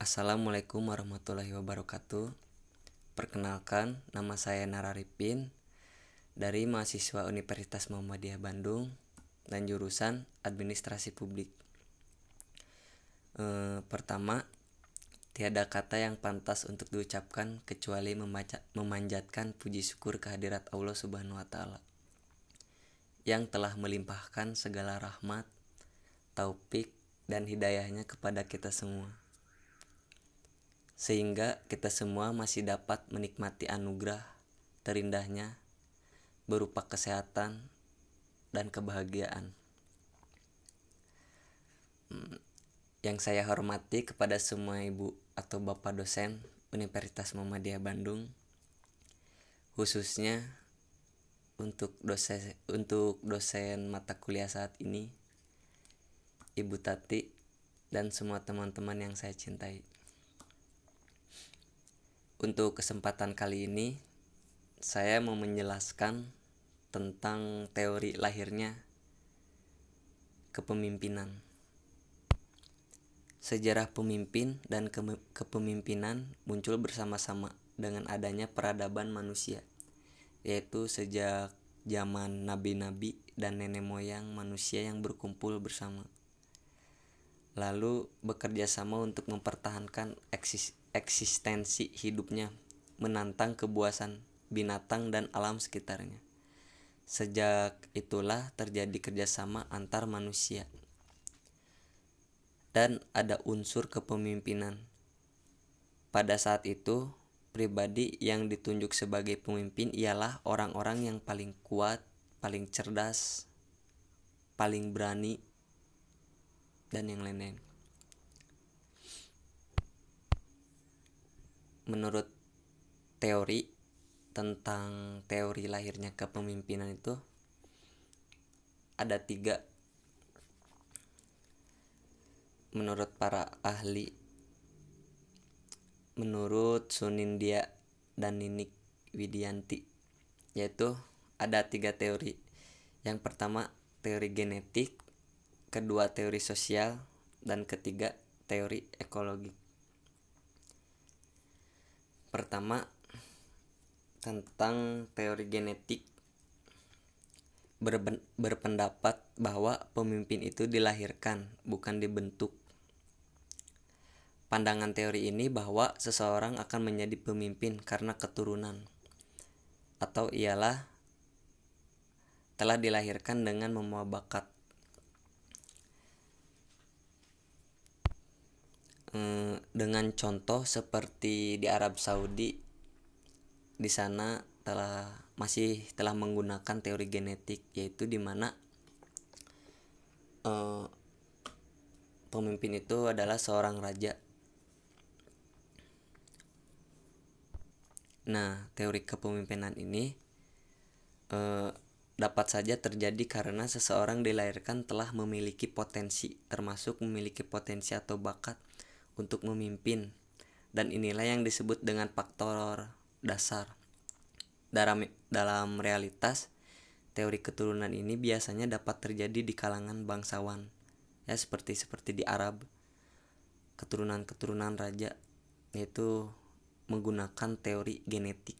Assalamualaikum warahmatullahi wabarakatuh. Perkenalkan, nama saya Nararipin dari mahasiswa Universitas Muhammadiyah Bandung dan jurusan Administrasi Publik. E, pertama, tiada kata yang pantas untuk diucapkan kecuali membaca, memanjatkan puji syukur kehadirat Allah Subhanahu wa taala yang telah melimpahkan segala rahmat, taufik, dan hidayahnya kepada kita semua sehingga kita semua masih dapat menikmati anugerah terindahnya berupa kesehatan dan kebahagiaan. Hmm, yang saya hormati kepada semua ibu atau bapak dosen Universitas Muhammadiyah Bandung, khususnya untuk dosen untuk dosen mata kuliah saat ini, Ibu Tati dan semua teman-teman yang saya cintai. Untuk kesempatan kali ini, saya mau menjelaskan tentang teori lahirnya kepemimpinan. Sejarah pemimpin dan ke kepemimpinan muncul bersama-sama dengan adanya peradaban manusia, yaitu sejak zaman nabi-nabi dan nenek moyang manusia yang berkumpul bersama. Lalu bekerja sama untuk mempertahankan eksis eksistensi hidupnya, menantang kebuasan binatang dan alam sekitarnya. Sejak itulah terjadi kerjasama antar manusia. Dan ada unsur kepemimpinan. Pada saat itu, pribadi yang ditunjuk sebagai pemimpin ialah orang-orang yang paling kuat, paling cerdas, paling berani, dan yang lain-lain. Menurut teori tentang teori lahirnya kepemimpinan itu ada tiga. Menurut para ahli menurut Sunindia dan Ninik Widianti yaitu ada tiga teori. Yang pertama teori genetik kedua teori sosial dan ketiga teori ekologi Pertama, tentang teori genetik berpendapat bahwa pemimpin itu dilahirkan, bukan dibentuk. Pandangan teori ini bahwa seseorang akan menjadi pemimpin karena keturunan, atau ialah telah dilahirkan dengan membawa bakat. Eh, dengan contoh seperti di Arab Saudi di sana telah masih telah menggunakan teori genetik yaitu di mana uh, pemimpin itu adalah seorang raja. Nah, teori kepemimpinan ini uh, dapat saja terjadi karena seseorang dilahirkan telah memiliki potensi, termasuk memiliki potensi atau bakat untuk memimpin dan inilah yang disebut dengan faktor dasar. Dalam dalam realitas, teori keturunan ini biasanya dapat terjadi di kalangan bangsawan. Ya seperti seperti di Arab. Keturunan-keturunan raja yaitu menggunakan teori genetik.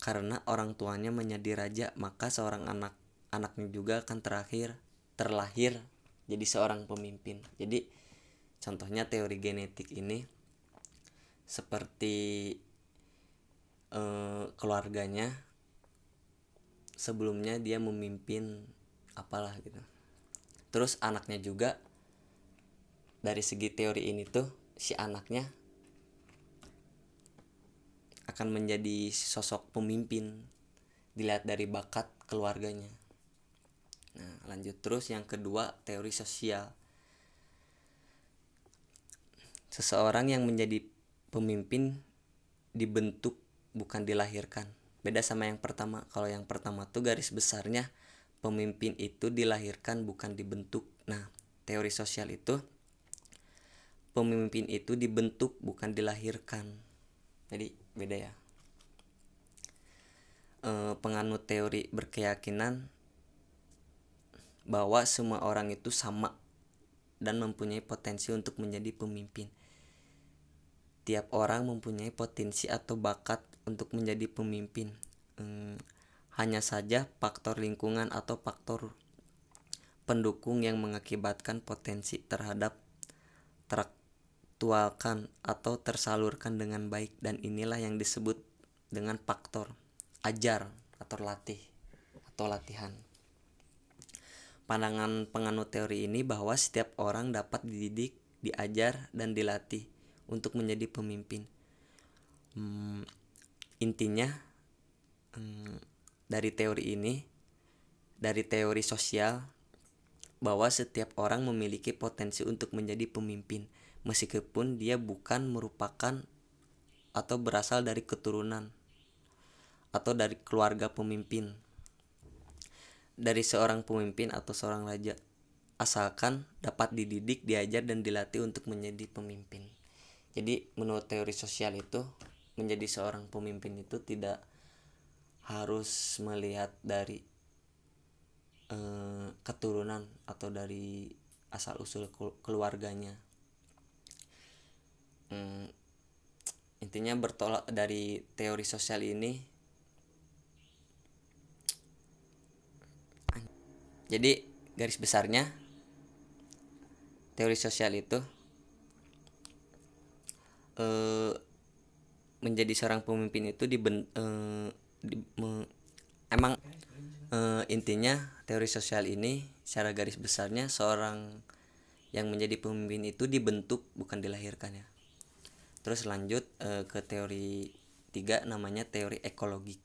Karena orang tuanya menjadi raja, maka seorang anak anaknya juga akan terakhir terlahir jadi seorang pemimpin. Jadi Contohnya teori genetik ini seperti eh, keluarganya sebelumnya dia memimpin apalah gitu. Terus anaknya juga dari segi teori ini tuh si anaknya akan menjadi sosok pemimpin dilihat dari bakat keluarganya. Nah, lanjut terus yang kedua teori sosial Seseorang yang menjadi pemimpin dibentuk bukan dilahirkan. Beda sama yang pertama. Kalau yang pertama tuh garis besarnya pemimpin itu dilahirkan bukan dibentuk. Nah, teori sosial itu pemimpin itu dibentuk bukan dilahirkan. Jadi beda ya. E, penganut teori berkeyakinan bahwa semua orang itu sama dan mempunyai potensi untuk menjadi pemimpin tiap orang mempunyai potensi atau bakat untuk menjadi pemimpin. Hmm, hanya saja faktor lingkungan atau faktor pendukung yang mengakibatkan potensi terhadap teraktualkan atau tersalurkan dengan baik dan inilah yang disebut dengan faktor ajar atau latih atau latihan. Pandangan penganut teori ini bahwa setiap orang dapat dididik, diajar, dan dilatih untuk menjadi pemimpin. Hmm, intinya hmm, dari teori ini, dari teori sosial, bahwa setiap orang memiliki potensi untuk menjadi pemimpin, meskipun dia bukan merupakan atau berasal dari keturunan atau dari keluarga pemimpin dari seorang pemimpin atau seorang raja asalkan dapat dididik, diajar dan dilatih untuk menjadi pemimpin. Jadi menurut teori sosial itu menjadi seorang pemimpin itu tidak harus melihat dari eh, keturunan atau dari asal usul keluarganya. Hmm, intinya bertolak dari teori sosial ini jadi garis besarnya teori sosial itu eh, menjadi seorang pemimpin itu di, eh, di me, emang eh, intinya teori sosial ini secara garis besarnya seorang yang menjadi pemimpin itu dibentuk bukan dilahirkan ya terus lanjut ke teori tiga namanya teori ekologi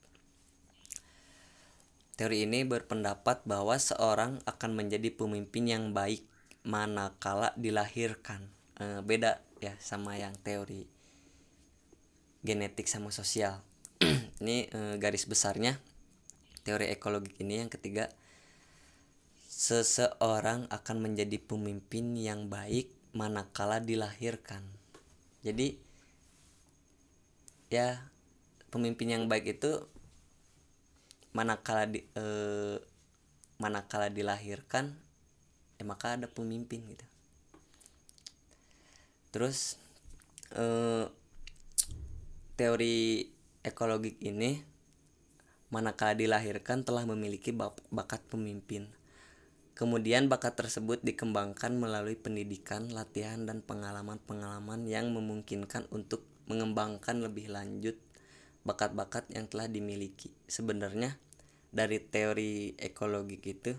Teori ini berpendapat bahwa seorang akan menjadi pemimpin yang baik manakala dilahirkan. E, beda ya sama yang teori genetik sama sosial. ini e, garis besarnya teori ekologi ini yang ketiga seseorang akan menjadi pemimpin yang baik manakala dilahirkan. Jadi ya pemimpin yang baik itu manakala di eh, manakala dilahirkan ya maka ada pemimpin gitu terus eh, teori ekologi ini manakala dilahirkan telah memiliki bakat pemimpin. Kemudian bakat tersebut dikembangkan melalui pendidikan, latihan, dan pengalaman-pengalaman yang memungkinkan untuk mengembangkan lebih lanjut bakat-bakat yang telah dimiliki. Sebenarnya dari teori ekologi gitu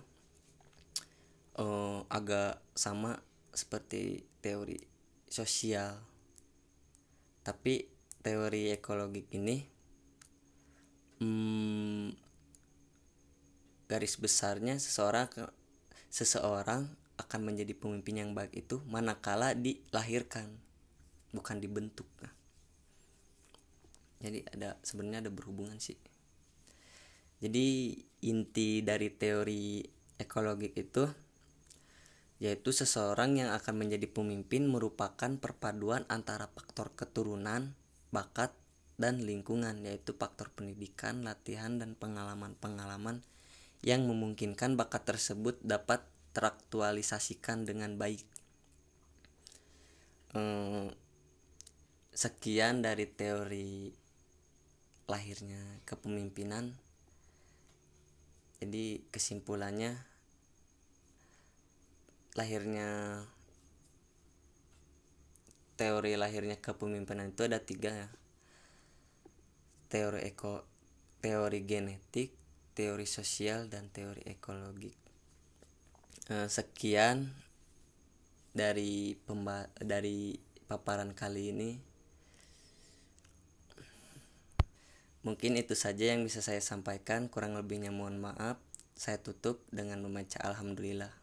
uh, agak sama seperti teori sosial. Tapi teori ekologi ini hmm, garis besarnya seseorang seseorang akan menjadi pemimpin yang baik itu manakala dilahirkan bukan dibentuk. Jadi ada sebenarnya ada berhubungan sih. Jadi inti dari teori ekologi itu yaitu seseorang yang akan menjadi pemimpin merupakan perpaduan antara faktor keturunan, bakat, dan lingkungan yaitu faktor pendidikan, latihan, dan pengalaman-pengalaman yang memungkinkan bakat tersebut dapat teraktualisasikan dengan baik. Eh, sekian dari teori lahirnya kepemimpinan jadi kesimpulannya lahirnya teori lahirnya kepemimpinan itu ada tiga ya teori eko teori genetik teori sosial dan teori ekologi eh, sekian dari pemba dari paparan kali ini Mungkin itu saja yang bisa saya sampaikan, kurang lebihnya mohon maaf. Saya tutup dengan membaca Alhamdulillah.